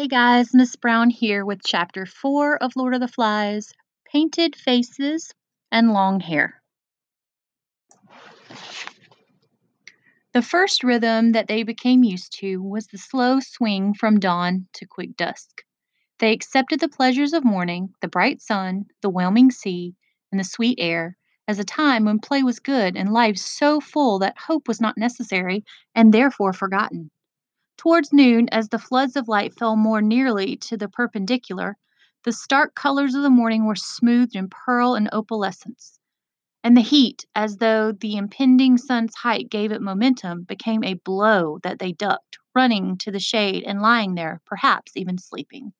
Hey guys, Miss Brown here with chapter 4 of Lord of the Flies Painted Faces and Long Hair. The first rhythm that they became used to was the slow swing from dawn to quick dusk. They accepted the pleasures of morning, the bright sun, the whelming sea, and the sweet air as a time when play was good and life so full that hope was not necessary and therefore forgotten. Towards noon, as the floods of light fell more nearly to the perpendicular, the stark colors of the morning were smoothed in pearl and opalescence, and the heat, as though the impending sun's height gave it momentum, became a blow that they ducked, running to the shade and lying there, perhaps even sleeping.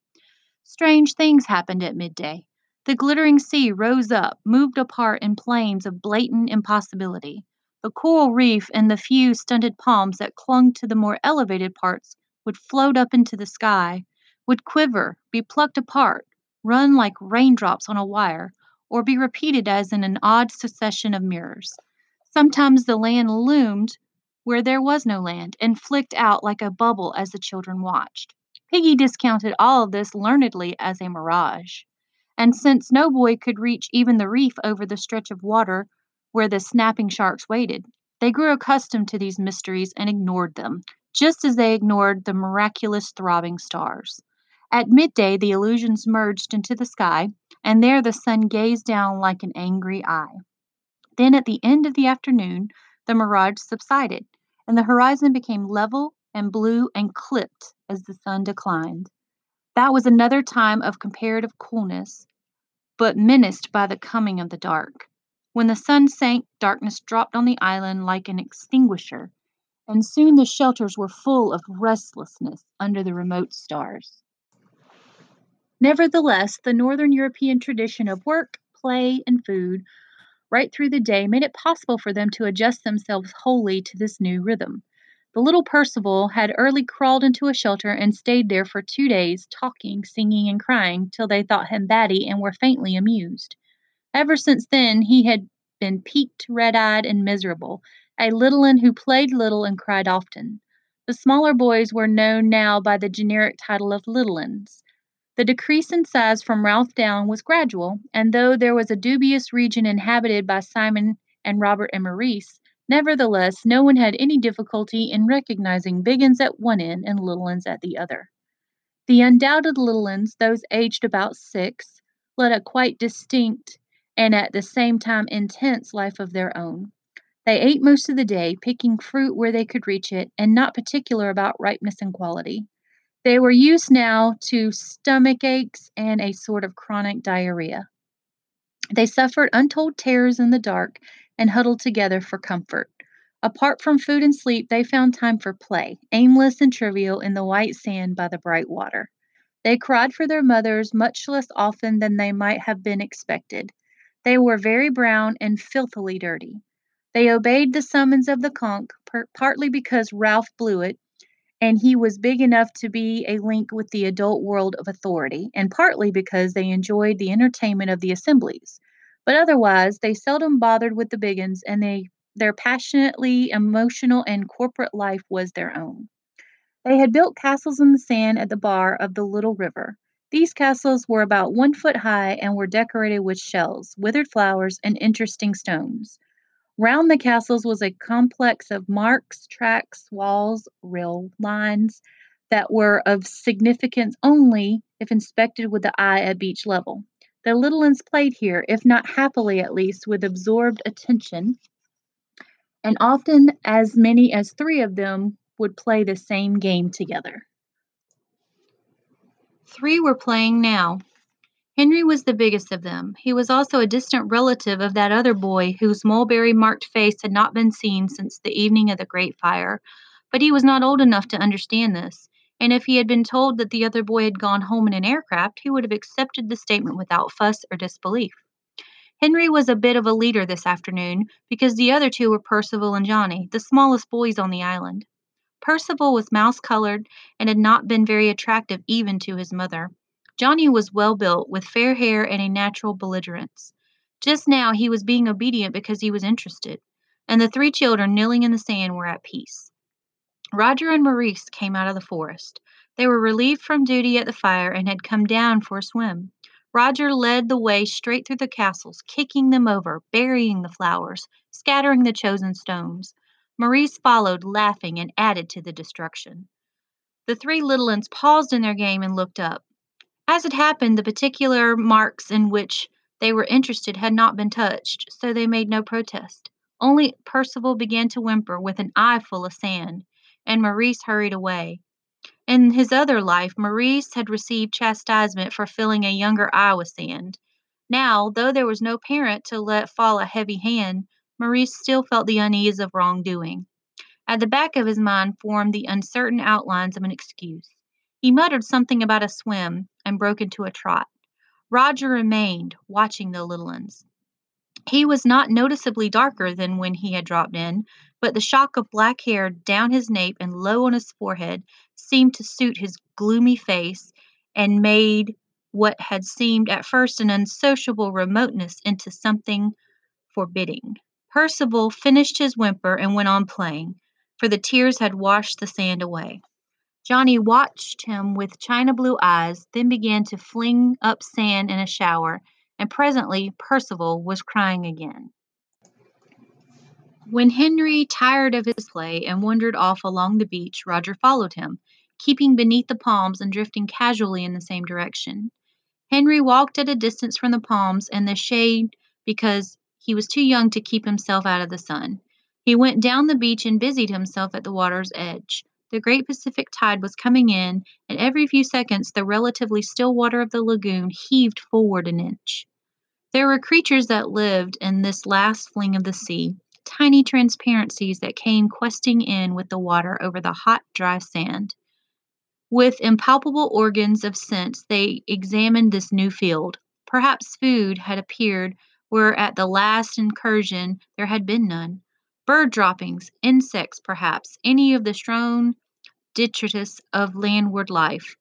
Strange things happened at midday. The glittering sea rose up, moved apart in planes of blatant impossibility. The coral reef and the few stunted palms that clung to the more elevated parts would float up into the sky, would quiver, be plucked apart, run like raindrops on a wire, or be repeated as in an odd succession of mirrors. Sometimes the land loomed where there was no land and flicked out like a bubble as the children watched. Piggy discounted all of this learnedly as a mirage. And since no boy could reach even the reef over the stretch of water where the snapping sharks waited. They grew accustomed to these mysteries and ignored them, just as they ignored the miraculous throbbing stars. At midday, the illusions merged into the sky, and there the sun gazed down like an angry eye. Then, at the end of the afternoon, the mirage subsided, and the horizon became level and blue and clipped as the sun declined. That was another time of comparative coolness, but menaced by the coming of the dark. When the sun sank, darkness dropped on the island like an extinguisher, and soon the shelters were full of restlessness under the remote stars. Nevertheless, the Northern European tradition of work, play, and food right through the day made it possible for them to adjust themselves wholly to this new rhythm. The little Percival had early crawled into a shelter and stayed there for two days, talking, singing, and crying, till they thought him batty and were faintly amused. Ever since then he had been peaked, red eyed, and miserable, a little un who played little and cried often. The smaller boys were known now by the generic title of little uns. The decrease in size from Ralph down was gradual, and though there was a dubious region inhabited by Simon and Robert and Maurice, nevertheless no one had any difficulty in recognizing big uns at one end and little uns at the other. The undoubted little uns, those aged about six, led a quite distinct and at the same time intense life of their own. They ate most of the day, picking fruit where they could reach it, and not particular about ripeness and quality. They were used now to stomach aches and a sort of chronic diarrhea. They suffered untold terrors in the dark and huddled together for comfort. Apart from food and sleep, they found time for play, aimless and trivial in the white sand by the bright water. They cried for their mothers much less often than they might have been expected. They were very brown and filthily dirty. They obeyed the summons of the conch, partly because Ralph blew it, and he was big enough to be a link with the adult world of authority, and partly because they enjoyed the entertainment of the assemblies. But otherwise, they seldom bothered with the big uns, and they, their passionately emotional and corporate life was their own. They had built castles in the sand at the bar of the little river. These castles were about one foot high and were decorated with shells, withered flowers, and interesting stones. Round the castles was a complex of marks, tracks, walls, rail lines that were of significance only if inspected with the eye at beach level. The little ones played here, if not happily at least, with absorbed attention, and often as many as three of them would play the same game together. Three were playing now. Henry was the biggest of them. He was also a distant relative of that other boy whose mulberry marked face had not been seen since the evening of the great fire. But he was not old enough to understand this, and if he had been told that the other boy had gone home in an aircraft, he would have accepted the statement without fuss or disbelief. Henry was a bit of a leader this afternoon because the other two were Percival and Johnny, the smallest boys on the island. Percival was mouse colored and had not been very attractive even to his mother. Johnny was well built, with fair hair and a natural belligerence. Just now he was being obedient because he was interested, and the three children kneeling in the sand were at peace. Roger and Maurice came out of the forest. They were relieved from duty at the fire and had come down for a swim. Roger led the way straight through the castles, kicking them over, burying the flowers, scattering the chosen stones. Maurice followed, laughing, and added to the destruction. The three little ones paused in their game and looked up. As it happened, the particular marks in which they were interested had not been touched, so they made no protest. Only Percival began to whimper with an eye full of sand, and Maurice hurried away. In his other life, Maurice had received chastisement for filling a younger eye with sand. Now, though there was no parent to let fall a heavy hand, Maurice still felt the unease of wrongdoing. At the back of his mind formed the uncertain outlines of an excuse. He muttered something about a swim and broke into a trot. Roger remained, watching the little ones. He was not noticeably darker than when he had dropped in, but the shock of black hair down his nape and low on his forehead seemed to suit his gloomy face and made what had seemed at first an unsociable remoteness into something forbidding. Percival finished his whimper and went on playing, for the tears had washed the sand away. Johnny watched him with china blue eyes, then began to fling up sand in a shower and presently Percival was crying again. When Henry tired of his play and wandered off along the beach, Roger followed him, keeping beneath the palms and drifting casually in the same direction. Henry walked at a distance from the palms and the shade because he was too young to keep himself out of the sun. He went down the beach and busied himself at the water's edge. The great Pacific tide was coming in, and every few seconds the relatively still water of the lagoon heaved forward an inch. There were creatures that lived in this last fling of the sea, tiny transparencies that came questing in with the water over the hot, dry sand. With impalpable organs of sense, they examined this new field. Perhaps food had appeared where at the last incursion there had been none. Bird droppings, insects, perhaps, any of the strewn detritus of landward life.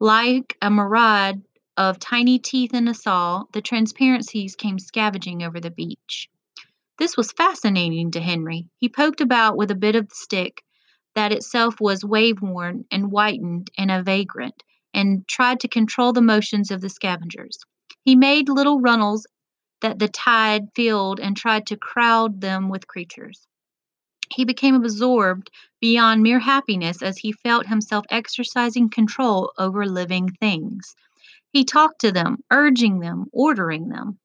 Like a myriad of tiny teeth in a saw, the transparencies came scavenging over the beach. This was fascinating to Henry. He poked about with a bit of the stick that itself was wave worn and whitened and a vagrant, and tried to control the motions of the scavengers. He made little runnels that the tide filled and tried to crowd them with creatures. He became absorbed beyond mere happiness as he felt himself exercising control over living things. He talked to them, urging them, ordering them.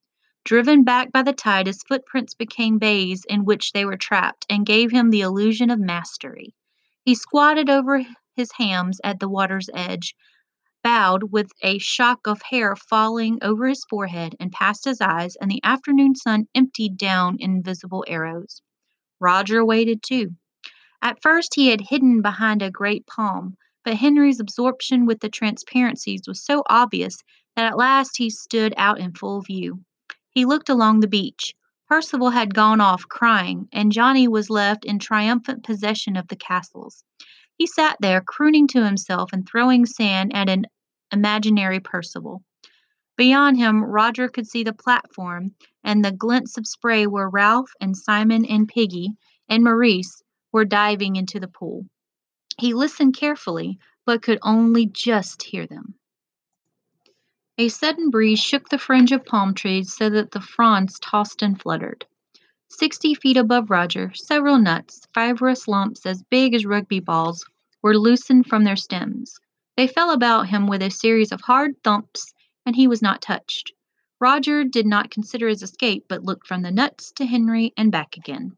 Driven back by the tide, his footprints became bays in which they were trapped and gave him the illusion of mastery. He squatted over his hams at the water's edge, bowed with a shock of hair falling over his forehead and past his eyes, and the afternoon sun emptied down invisible arrows. Roger waited too. At first he had hidden behind a great palm, but Henry's absorption with the transparencies was so obvious that at last he stood out in full view. He looked along the beach. Percival had gone off crying, and Johnny was left in triumphant possession of the castles. He sat there, crooning to himself and throwing sand at an imaginary Percival. Beyond him, Roger could see the platform and the glints of spray where Ralph and Simon and Piggy and Maurice were diving into the pool. He listened carefully, but could only just hear them. A sudden breeze shook the fringe of palm trees so that the fronds tossed and fluttered. Sixty feet above Roger, several nuts, fibrous lumps as big as rugby balls, were loosened from their stems. They fell about him with a series of hard thumps, and he was not touched. Roger did not consider his escape, but looked from the nuts to Henry and back again.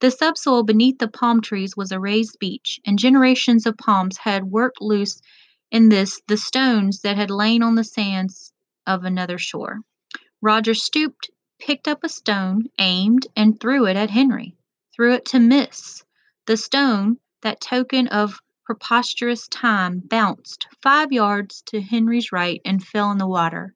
The subsoil beneath the palm trees was a raised beach, and generations of palms had worked loose in this the stones that had lain on the sands of another shore. Roger stooped, picked up a stone, aimed, and threw it at Henry. Threw it to miss. The stone, that token of preposterous time, bounced five yards to Henry's right and fell in the water.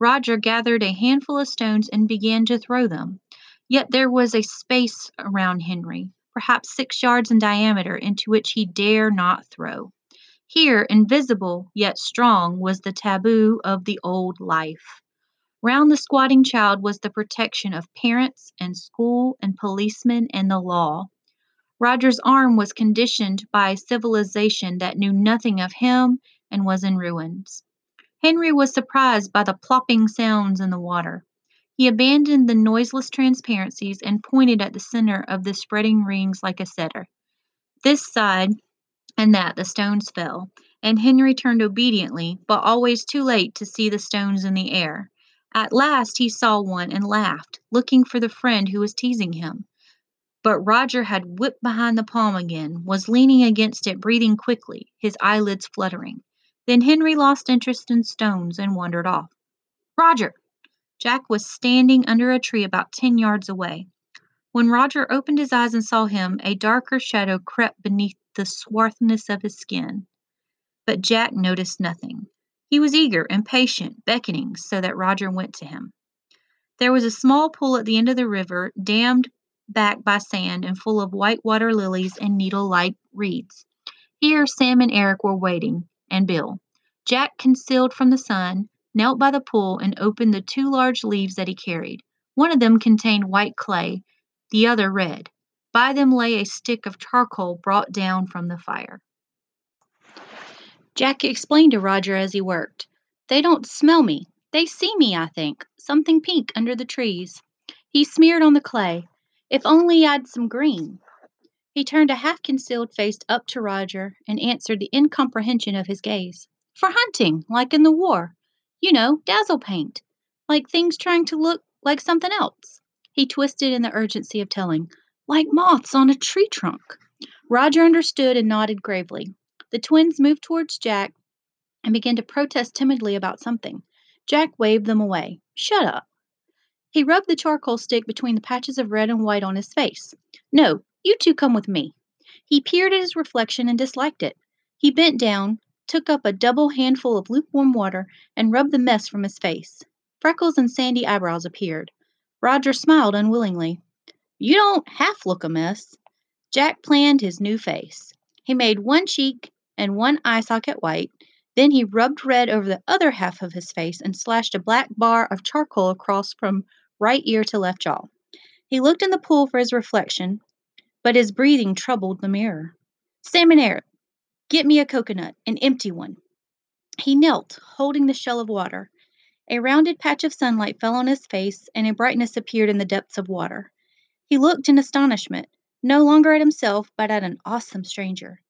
Roger gathered a handful of stones and began to throw them. Yet there was a space around Henry, perhaps six yards in diameter, into which he dare not throw. Here, invisible yet strong, was the taboo of the old life. Round the squatting child was the protection of parents and school and policemen and the law. Roger's arm was conditioned by a civilization that knew nothing of him and was in ruins. Henry was surprised by the plopping sounds in the water. He abandoned the noiseless transparencies and pointed at the center of the spreading rings like a setter. This side and that the stones fell, and Henry turned obediently, but always too late to see the stones in the air. At last he saw one and laughed, looking for the friend who was teasing him. But Roger had whipped behind the palm again, was leaning against it, breathing quickly, his eyelids fluttering. Then Henry lost interest in stones and wandered off. Roger! Jack was standing under a tree about ten yards away. When Roger opened his eyes and saw him, a darker shadow crept beneath the swarthness of his skin. But Jack noticed nothing. He was eager, impatient, beckoning so that Roger went to him. There was a small pool at the end of the river, dammed back by sand and full of white water lilies and needle like reeds. Here Sam and Eric were waiting, and Bill. Jack, concealed from the sun, knelt by the pool and opened the two large leaves that he carried. One of them contained white clay, the other red. By them lay a stick of charcoal brought down from the fire. Jack explained to Roger as he worked. They don't smell me. They see me, I think. Something pink under the trees. He smeared on the clay. If only I'd some green. He turned a half concealed face up to Roger and answered the incomprehension of his gaze. For hunting, like in the war. You know, dazzle paint. Like things trying to look like something else. He twisted in the urgency of telling. Like moths on a tree trunk. Roger understood and nodded gravely. The twins moved towards Jack and began to protest timidly about something. Jack waved them away. Shut up. He rubbed the charcoal stick between the patches of red and white on his face. No, you two come with me. He peered at his reflection and disliked it. He bent down, took up a double handful of lukewarm water, and rubbed the mess from his face. Freckles and sandy eyebrows appeared. Roger smiled unwillingly. You don't half look a mess. Jack planned his new face. He made one cheek and one eye socket white. Then he rubbed red over the other half of his face and slashed a black bar of charcoal across from right ear to left jaw. He looked in the pool for his reflection, but his breathing troubled the mirror. And Eric, get me a coconut, an empty one. He knelt, holding the shell of water. A rounded patch of sunlight fell on his face, and a brightness appeared in the depths of water. He looked in astonishment, no longer at himself, but at an awesome stranger.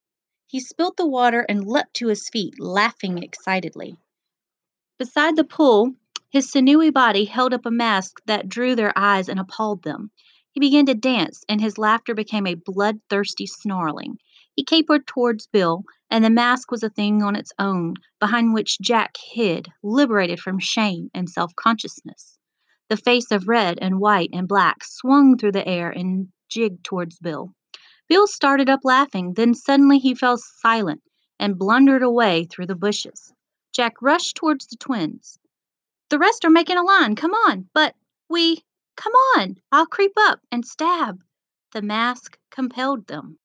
He spilt the water and leapt to his feet, laughing excitedly. Beside the pool, his sinewy body held up a mask that drew their eyes and appalled them. He began to dance, and his laughter became a bloodthirsty snarling. He capered towards Bill, and the mask was a thing on its own, behind which Jack hid, liberated from shame and self consciousness. The face of red and white and black swung through the air and jigged towards Bill. Bill started up laughing, then suddenly he fell silent and blundered away through the bushes. Jack rushed towards the twins. The rest are making a line. Come on. But we. Come on. I'll creep up and stab. The mask compelled them.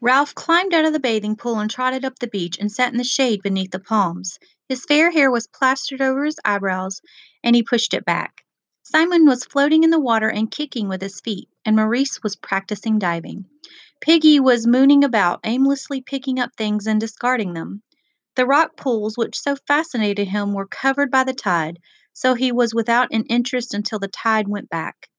Ralph climbed out of the bathing pool and trotted up the beach and sat in the shade beneath the palms. His fair hair was plastered over his eyebrows, and he pushed it back. Simon was floating in the water and kicking with his feet, and Maurice was practicing diving. Piggy was mooning about, aimlessly picking up things and discarding them. The rock pools which so fascinated him were covered by the tide, so he was without an interest until the tide went back.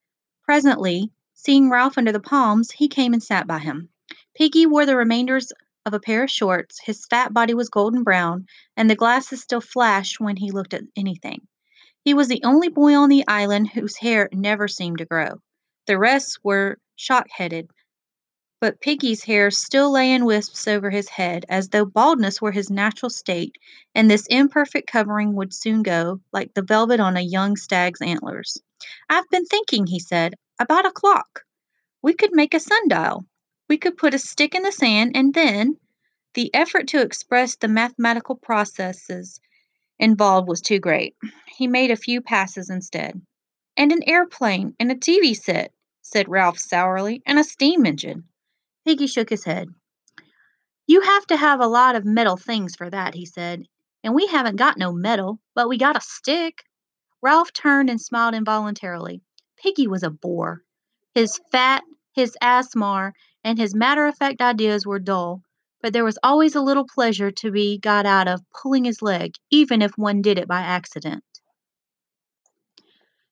Presently, seeing Ralph under the palms, he came and sat by him. Piggy wore the remainders of a pair of shorts, his fat body was golden brown, and the glasses still flashed when he looked at anything. He was the only boy on the island whose hair never seemed to grow. The rest were shock headed, but Piggy's hair still lay in wisps over his head, as though baldness were his natural state, and this imperfect covering would soon go, like the velvet on a young stag's antlers. I've been thinking, he said, about a clock. We could make a sundial. We could put a stick in the sand, and then the effort to express the mathematical processes involved was too great. He made a few passes instead. And an airplane and a TV set, said Ralph sourly, and a steam engine. Piggy shook his head. You have to have a lot of metal things for that, he said. And we haven't got no metal, but we got a stick. Ralph turned and smiled involuntarily. Piggy was a bore. His fat, his asthma, and his matter of fact ideas were dull, but there was always a little pleasure to be got out of pulling his leg, even if one did it by accident.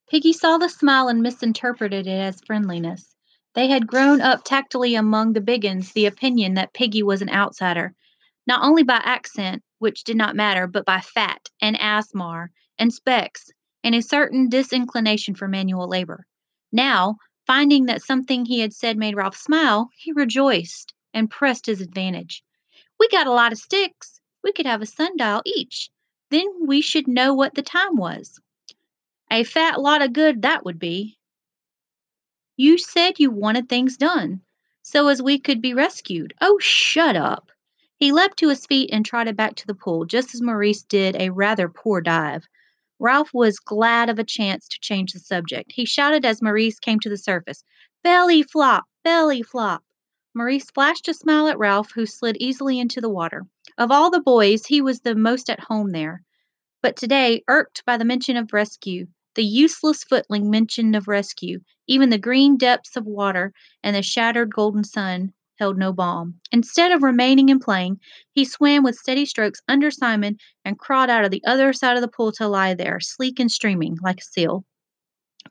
Piggy saw the smile and misinterpreted it as friendliness. They had grown up tactily among the big uns the opinion that Piggy was an outsider, not only by accent, which did not matter, but by fat and asthma and specs and a certain disinclination for manual labor. Now, finding that something he had said made Ralph smile, he rejoiced and pressed his advantage. We got a lot of sticks. We could have a sundial each. Then we should know what the time was. A fat lot of good that would be. You said you wanted things done, so as we could be rescued. Oh, shut up. He leapt to his feet and trotted back to the pool, just as Maurice did a rather poor dive. Ralph was glad of a chance to change the subject. He shouted as Maurice came to the surface, Belly flop, belly flop. Maurice flashed a smile at Ralph, who slid easily into the water. Of all the boys, he was the most at home there. But today, irked by the mention of rescue, the useless footling mention of rescue, even the green depths of water and the shattered golden sun held no balm. Instead of remaining and playing, he swam with steady strokes under Simon and crawled out of the other side of the pool to lie there, sleek and streaming, like a seal.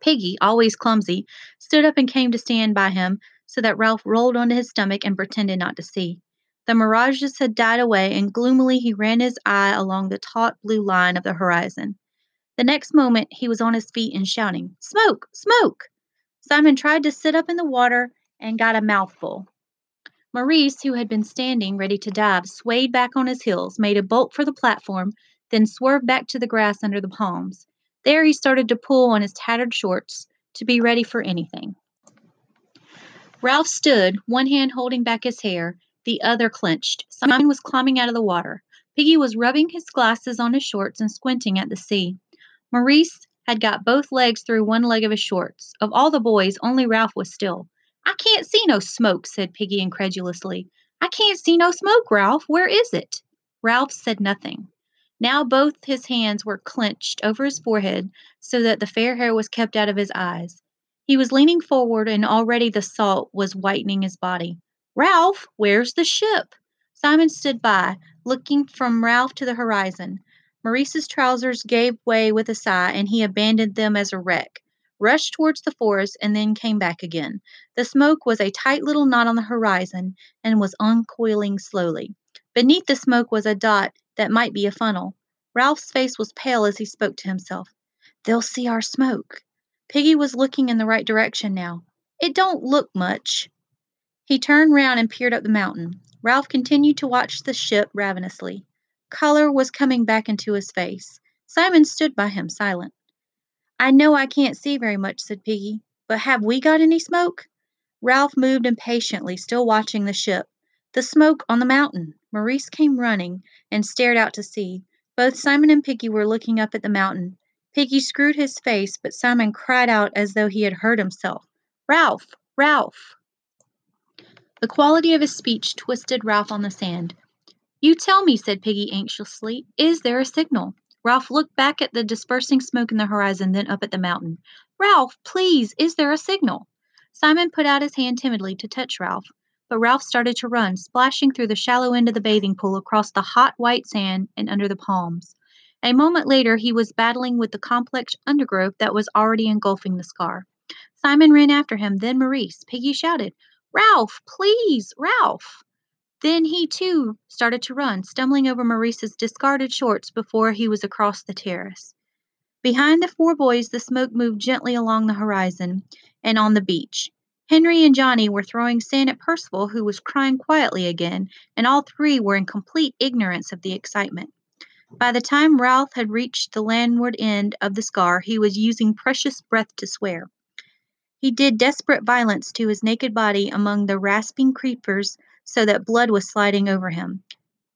Piggy, always clumsy, stood up and came to stand by him so that Ralph rolled onto his stomach and pretended not to see. The mirages had died away, and gloomily he ran his eye along the taut blue line of the horizon. The next moment he was on his feet and shouting, Smoke! Smoke! Simon tried to sit up in the water and got a mouthful. Maurice, who had been standing ready to dive, swayed back on his heels, made a bolt for the platform, then swerved back to the grass under the palms. There he started to pull on his tattered shorts to be ready for anything. Ralph stood, one hand holding back his hair, the other clenched. Simon was climbing out of the water. Piggy was rubbing his glasses on his shorts and squinting at the sea. Maurice had got both legs through one leg of his shorts. Of all the boys, only Ralph was still. I can't see no smoke, said Piggy incredulously. I can't see no smoke, Ralph. Where is it? Ralph said nothing. Now both his hands were clenched over his forehead so that the fair hair was kept out of his eyes. He was leaning forward and already the salt was whitening his body. Ralph, where's the ship? Simon stood by, looking from Ralph to the horizon. Maurice's trousers gave way with a sigh, and he abandoned them as a wreck rushed towards the forest, and then came back again. The smoke was a tight little knot on the horizon and was uncoiling slowly. Beneath the smoke was a dot that might be a funnel. Ralph's face was pale as he spoke to himself. They'll see our smoke. Piggy was looking in the right direction now. It don't look much. He turned round and peered up the mountain. Ralph continued to watch the ship ravenously. Color was coming back into his face. Simon stood by him, silent. I know I can't see very much, said Piggy, but have we got any smoke? Ralph moved impatiently, still watching the ship. The smoke on the mountain. Maurice came running and stared out to sea. Both Simon and Piggy were looking up at the mountain. Piggy screwed his face, but Simon cried out as though he had hurt himself. Ralph! Ralph! The quality of his speech twisted Ralph on the sand. You tell me, said Piggy anxiously, is there a signal? Ralph looked back at the dispersing smoke in the horizon, then up at the mountain. Ralph, please, is there a signal? Simon put out his hand timidly to touch Ralph, but Ralph started to run, splashing through the shallow end of the bathing pool across the hot white sand and under the palms. A moment later, he was battling with the complex undergrowth that was already engulfing the scar. Simon ran after him, then Maurice. Piggy shouted, Ralph, please, Ralph! Then he, too, started to run, stumbling over Maurice's discarded shorts before he was across the terrace. Behind the four boys, the smoke moved gently along the horizon and on the beach. Henry and Johnny were throwing sand at Percival, who was crying quietly again, and all three were in complete ignorance of the excitement. By the time Ralph had reached the landward end of the scar, he was using precious breath to swear. He did desperate violence to his naked body among the rasping creepers so that blood was sliding over him.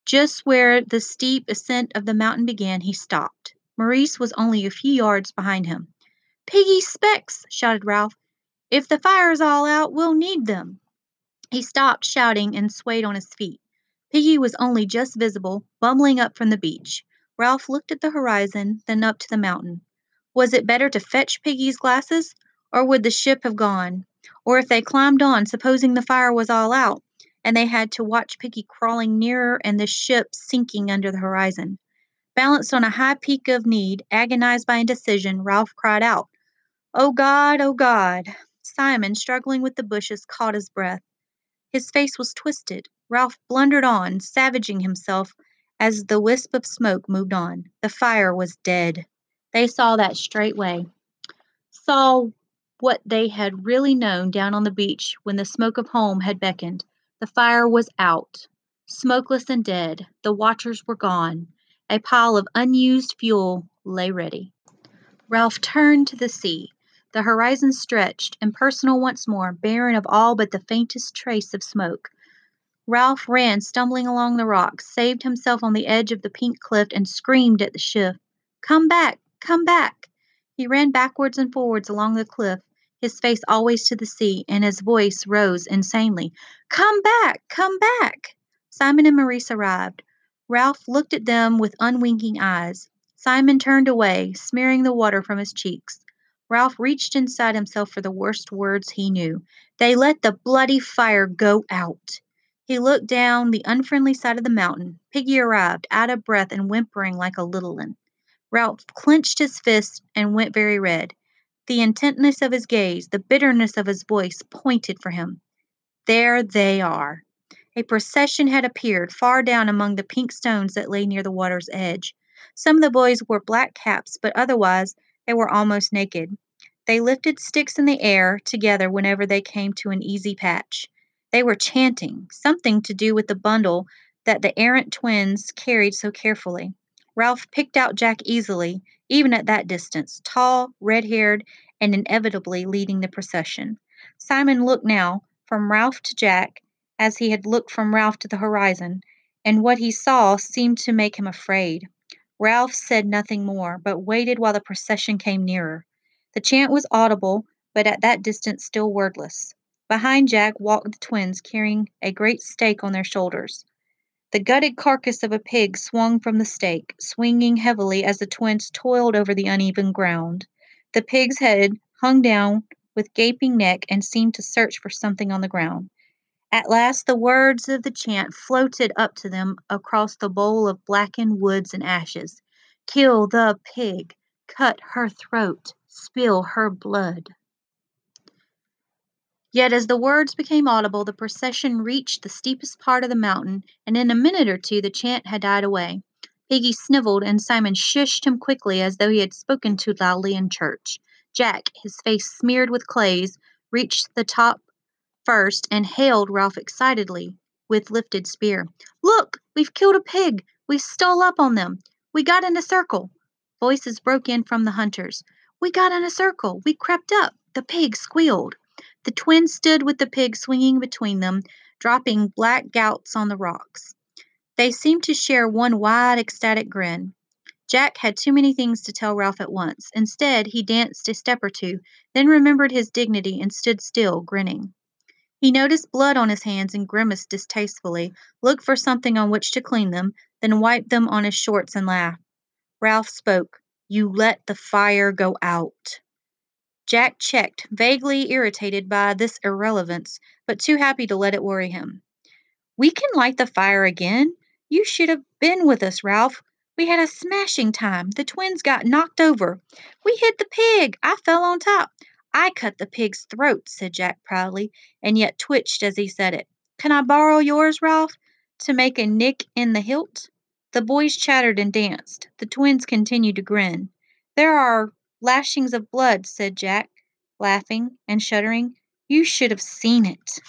Just where the steep ascent of the mountain began, he stopped. Maurice was only a few yards behind him. Piggy specs, shouted Ralph. If the fire's all out, we'll need them. He stopped shouting and swayed on his feet. Piggy was only just visible, bumbling up from the beach. Ralph looked at the horizon, then up to the mountain. Was it better to fetch Piggy's glasses, or would the ship have gone? Or if they climbed on, supposing the fire was all out, and they had to watch Piggy crawling nearer and the ship sinking under the horizon. Balanced on a high peak of need, agonized by indecision, Ralph cried out, Oh God, oh God! Simon, struggling with the bushes, caught his breath. His face was twisted. Ralph blundered on, savaging himself as the wisp of smoke moved on. The fire was dead. They saw that straightway. Saw what they had really known down on the beach when the smoke of home had beckoned. The fire was out, smokeless and dead. The watchers were gone. A pile of unused fuel lay ready. Ralph turned to the sea. The horizon stretched, impersonal once more, barren of all but the faintest trace of smoke. Ralph ran stumbling along the rocks, saved himself on the edge of the pink cliff, and screamed at the ship, Come back! Come back! He ran backwards and forwards along the cliff, his face always to the sea, and his voice rose insanely. Come back! Come back! Simon and Maurice arrived. Ralph looked at them with unwinking eyes. Simon turned away, smearing the water from his cheeks. Ralph reached inside himself for the worst words he knew. They let the bloody fire go out. He looked down the unfriendly side of the mountain. Piggy arrived, out of breath and whimpering like a little one. Ralph clenched his fist and went very red. The intentness of his gaze, the bitterness of his voice pointed for him. There they are. A procession had appeared far down among the pink stones that lay near the water's edge. Some of the boys wore black caps, but otherwise they were almost naked. They lifted sticks in the air together whenever they came to an easy patch. They were chanting, something to do with the bundle that the errant twins carried so carefully. Ralph picked out Jack easily, even at that distance, tall, red haired, and inevitably leading the procession. Simon looked now from Ralph to Jack as he had looked from Ralph to the horizon, and what he saw seemed to make him afraid. Ralph said nothing more, but waited while the procession came nearer. The chant was audible, but at that distance still wordless. Behind Jack walked the twins, carrying a great stake on their shoulders. The gutted carcass of a pig swung from the stake, swinging heavily as the twins toiled over the uneven ground. The pig's head hung down with gaping neck and seemed to search for something on the ground. At last the words of the chant floated up to them across the bowl of blackened woods and ashes. Kill the pig, cut her throat, spill her blood. Yet as the words became audible, the procession reached the steepest part of the mountain, and in a minute or two the chant had died away. Piggy sniveled, and Simon shushed him quickly as though he had spoken too loudly in church. Jack, his face smeared with clays, reached the top first and hailed Ralph excitedly with lifted spear. Look, we've killed a pig! We stole up on them! We got in a circle! Voices broke in from the hunters. We got in a circle! We crept up! The pig squealed! The twins stood with the pig swinging between them, dropping black gouts on the rocks. They seemed to share one wide, ecstatic grin. Jack had too many things to tell Ralph at once. Instead, he danced a step or two, then remembered his dignity and stood still, grinning. He noticed blood on his hands and grimaced distastefully, looked for something on which to clean them, then wiped them on his shorts and laughed. Ralph spoke. You let the fire go out. Jack checked, vaguely irritated by this irrelevance, but too happy to let it worry him. We can light the fire again. You should have been with us, Ralph. We had a smashing time. The twins got knocked over. We hit the pig. I fell on top. I cut the pig's throat, said Jack proudly, and yet twitched as he said it. Can I borrow yours, Ralph, to make a nick in the hilt? The boys chattered and danced. The twins continued to grin. There are Lashings of blood, said Jack, laughing and shuddering. You should have seen it.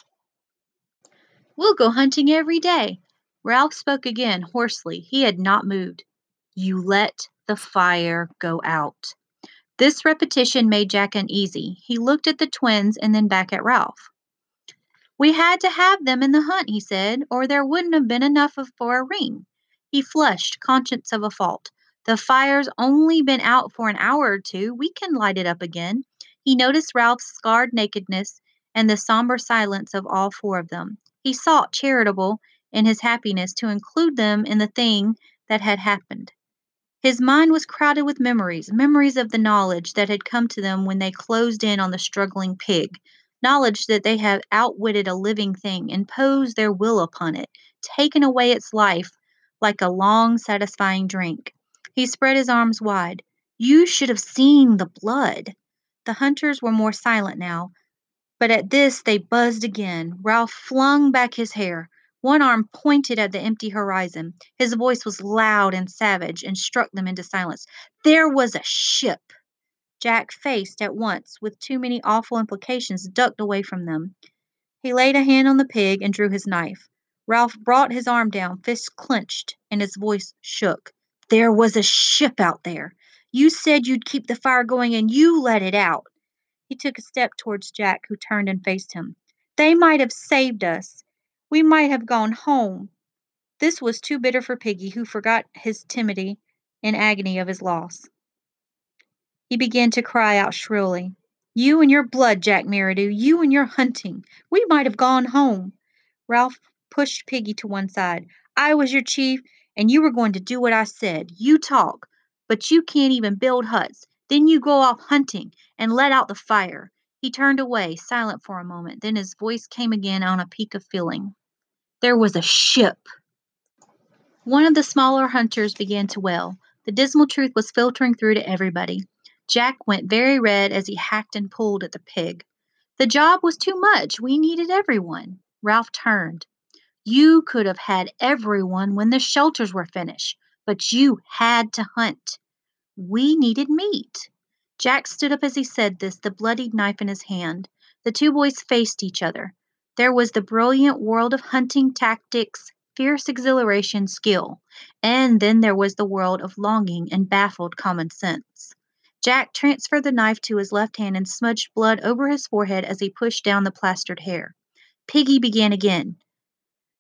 We'll go hunting every day. Ralph spoke again, hoarsely. He had not moved. You let the fire go out. This repetition made Jack uneasy. He looked at the twins and then back at Ralph. We had to have them in the hunt, he said, or there wouldn't have been enough of for a ring. He flushed, conscious of a fault. The fire's only been out for an hour or two. We can light it up again. He noticed Ralph's scarred nakedness and the somber silence of all four of them. He sought, charitable in his happiness, to include them in the thing that had happened. His mind was crowded with memories, memories of the knowledge that had come to them when they closed in on the struggling pig, knowledge that they had outwitted a living thing, imposed their will upon it, taken away its life like a long, satisfying drink. He spread his arms wide. You should have seen the blood. The hunters were more silent now, but at this they buzzed again. Ralph flung back his hair. One arm pointed at the empty horizon. His voice was loud and savage and struck them into silence. There was a ship. Jack faced at once, with too many awful implications, ducked away from them. He laid a hand on the pig and drew his knife. Ralph brought his arm down, fists clenched, and his voice shook. There was a ship out there. You said you'd keep the fire going, and you let it out. He took a step towards Jack, who turned and faced him. They might have saved us. We might have gone home. This was too bitter for Piggy, who forgot his timidity in agony of his loss. He began to cry out shrilly. You and your blood, Jack Merridew, you and your hunting. We might have gone home. Ralph pushed Piggy to one side. I was your chief, and you were going to do what I said. You talk, but you can't even build huts. Then you go off hunting and let out the fire. He turned away, silent for a moment. Then his voice came again on a peak of feeling. There was a ship. One of the smaller hunters began to wail. The dismal truth was filtering through to everybody. Jack went very red as he hacked and pulled at the pig. The job was too much. We needed everyone. Ralph turned. You could have had everyone when the shelters were finished, but you had to hunt. We needed meat. Jack stood up as he said this, the bloodied knife in his hand. The two boys faced each other. There was the brilliant world of hunting tactics, fierce exhilaration, skill, and then there was the world of longing and baffled common sense. Jack transferred the knife to his left hand and smudged blood over his forehead as he pushed down the plastered hair. Piggy began again.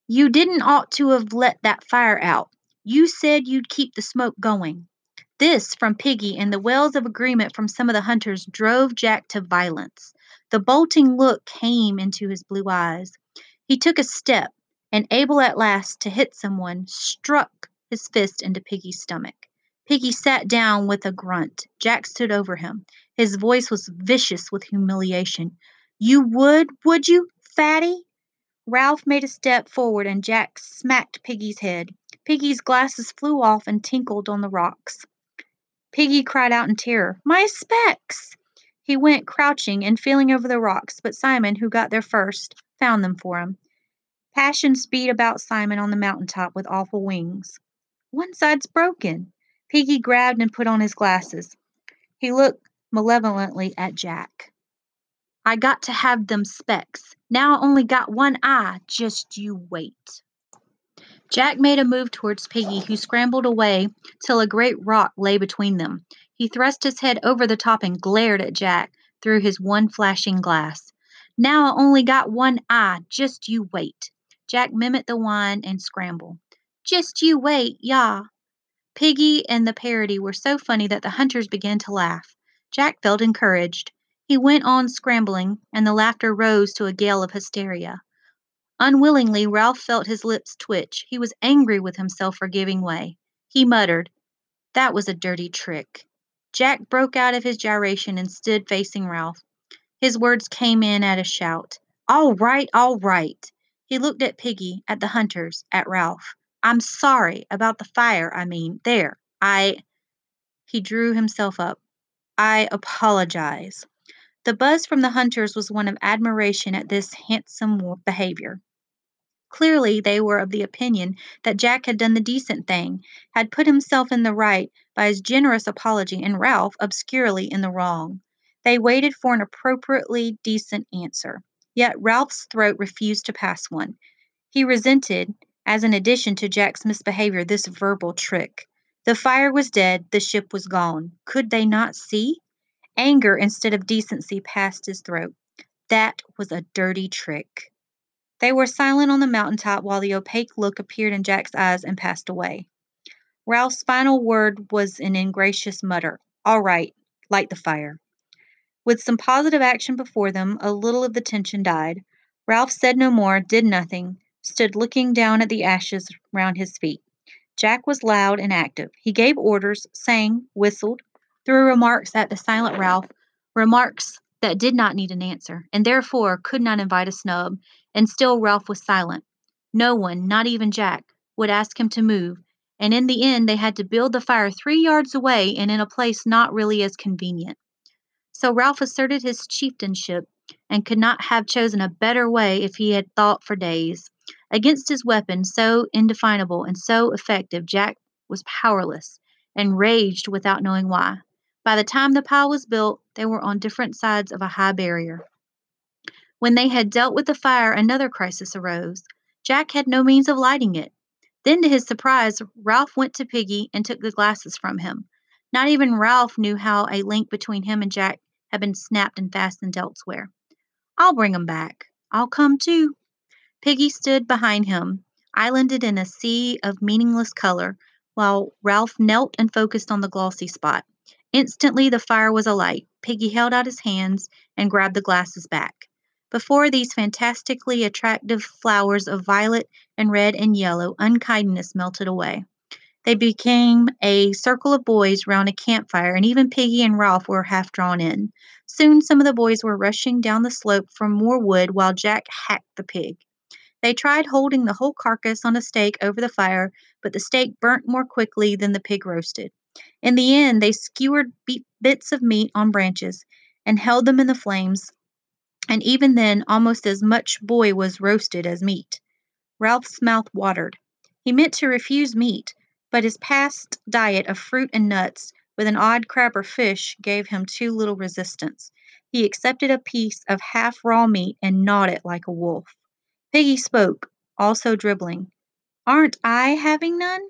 You didn't ought to have let that fire out. You said you'd keep the smoke going. This from Piggy and the wells of agreement from some of the hunters drove Jack to violence. The bolting look came into his blue eyes. He took a step, and able at last to hit someone, struck his fist into Piggy's stomach. Piggy sat down with a grunt. Jack stood over him. His voice was vicious with humiliation. You would, would you, fatty? Ralph made a step forward and Jack smacked Piggy's head. Piggy's glasses flew off and tinkled on the rocks. Piggy cried out in terror, My specs! He went crouching and feeling over the rocks, but Simon, who got there first, found them for him. Passions beat about Simon on the mountain top with awful wings. One side's broken. Piggy grabbed and put on his glasses. He looked malevolently at Jack. I got to have them specs. Now I only got one eye. Just you wait. Jack made a move towards Piggy, who scrambled away till a great rock lay between them. He thrust his head over the top and glared at Jack through his one flashing glass. Now I only got one eye. Just you wait. Jack mimicked the whine and scramble. Just you wait, yah. Piggy and the parody were so funny that the hunters began to laugh. Jack felt encouraged. He went on scrambling, and the laughter rose to a gale of hysteria. Unwillingly, Ralph felt his lips twitch. He was angry with himself for giving way. He muttered, That was a dirty trick. Jack broke out of his gyration and stood facing Ralph. His words came in at a shout. All right, all right. He looked at Piggy, at the hunters, at Ralph. I'm sorry about the fire, I mean. There. I. He drew himself up. I apologize. The buzz from the hunters was one of admiration at this handsome behavior. Clearly, they were of the opinion that Jack had done the decent thing, had put himself in the right by his generous apology, and Ralph obscurely in the wrong. They waited for an appropriately decent answer. Yet Ralph's throat refused to pass one. He resented, as an addition to Jack's misbehavior, this verbal trick. The fire was dead, the ship was gone. Could they not see? Anger instead of decency passed his throat. That was a dirty trick. They were silent on the mountain top while the opaque look appeared in Jack's eyes and passed away. Ralph's final word was an ingracious mutter. All right, light the fire. With some positive action before them, a little of the tension died. Ralph said no more, did nothing, stood looking down at the ashes round his feet. Jack was loud and active. He gave orders, sang, whistled, threw remarks at the silent Ralph, remarks that did not need an answer, and therefore could not invite a snub, and still Ralph was silent. No one, not even Jack, would ask him to move, and in the end they had to build the fire three yards away and in a place not really as convenient. So Ralph asserted his chieftainship and could not have chosen a better way if he had thought for days. Against his weapon, so indefinable and so effective, Jack was powerless and raged without knowing why. By the time the pile was built, they were on different sides of a high barrier. When they had dealt with the fire, another crisis arose. Jack had no means of lighting it. Then, to his surprise, Ralph went to Piggy and took the glasses from him. Not even Ralph knew how a link between him and Jack had been snapped and fastened elsewhere. I'll bring 'em back. I'll come too. Piggy stood behind him, islanded in a sea of meaningless color, while Ralph knelt and focused on the glossy spot. Instantly the fire was alight. Piggy held out his hands and grabbed the glasses back. Before these fantastically attractive flowers of violet and red and yellow, unkindness melted away. They became a circle of boys round a campfire, and even Piggy and Ralph were half drawn in. Soon some of the boys were rushing down the slope for more wood while Jack hacked the pig. They tried holding the whole carcass on a stake over the fire, but the stake burnt more quickly than the pig roasted. In the end, they skewered bits of meat on branches and held them in the flames, and even then, almost as much boy was roasted as meat. Ralph's mouth watered. He meant to refuse meat, but his past diet of fruit and nuts, with an odd crab or fish, gave him too little resistance. He accepted a piece of half raw meat and gnawed it like a wolf. Piggy spoke, also dribbling. Aren't I having none?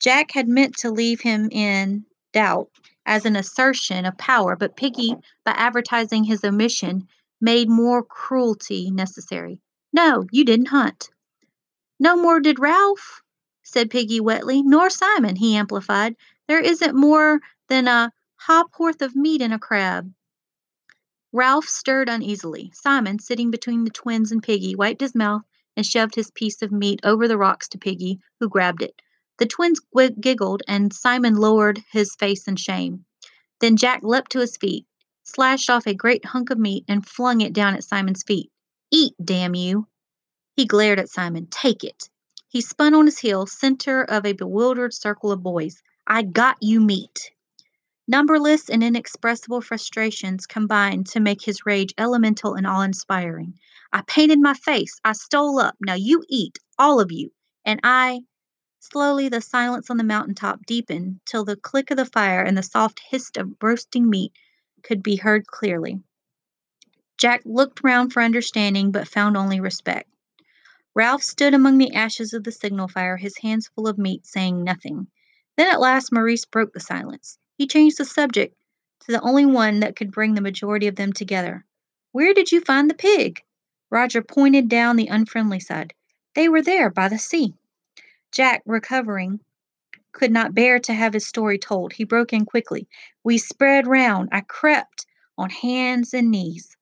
Jack had meant to leave him in doubt as an assertion of power, but Piggy, by advertising his omission, made more cruelty necessary. No, you didn't hunt. No more did Ralph, said Piggy wetly, nor Simon, he amplified. There isn't more than a ha'porth of meat in a crab. Ralph stirred uneasily. Simon, sitting between the twins and Piggy, wiped his mouth and shoved his piece of meat over the rocks to Piggy, who grabbed it. The twins giggled, and Simon lowered his face in shame. Then Jack leapt to his feet, slashed off a great hunk of meat, and flung it down at Simon's feet. Eat, damn you! He glared at Simon. Take it. He spun on his heel, center of a bewildered circle of boys. I got you meat. Numberless and inexpressible frustrations combined to make his rage elemental and awe inspiring. I painted my face. I stole up. Now you eat, all of you. And I Slowly the silence on the mountain top deepened till the click of the fire and the soft hiss of roasting meat could be heard clearly. Jack looked round for understanding, but found only respect. Ralph stood among the ashes of the signal fire, his hands full of meat, saying nothing. Then at last Maurice broke the silence. He changed the subject to the only one that could bring the majority of them together. Where did you find the pig? Roger pointed down the unfriendly side. They were there by the sea. Jack, recovering, could not bear to have his story told. He broke in quickly. We spread round. I crept on hands and knees.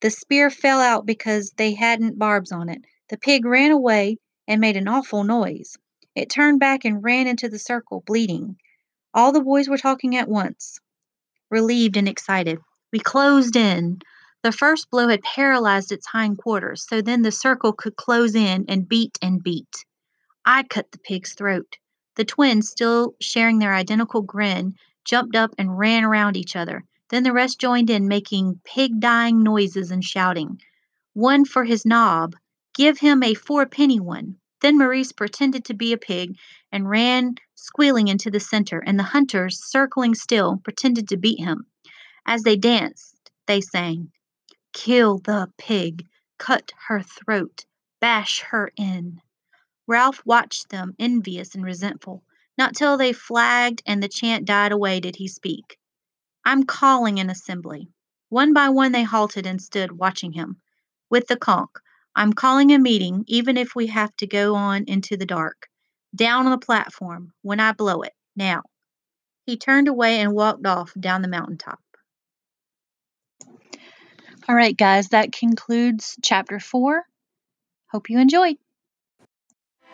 The spear fell out because they hadn't barbs on it. The pig ran away and made an awful noise. It turned back and ran into the circle, bleeding. All the boys were talking at once, relieved and excited. We closed in. The first blow had paralyzed its hind quarters, so then the circle could close in and beat and beat. I cut the pig's throat. The twins, still sharing their identical grin, jumped up and ran around each other. Then the rest joined in, making pig dying noises and shouting. One for his knob. Give him a fourpenny one. Then Maurice pretended to be a pig and ran squealing into the center, and the hunters, circling still, pretended to beat him. As they danced, they sang, Kill the pig, cut her throat, bash her in. Ralph watched them, envious and resentful. Not till they flagged and the chant died away did he speak. I'm calling an assembly. One by one they halted and stood watching him. With the conch, I'm calling a meeting, even if we have to go on into the dark. Down on the platform, when I blow it. Now. He turned away and walked off down the mountaintop. All right, guys, that concludes chapter four. Hope you enjoyed.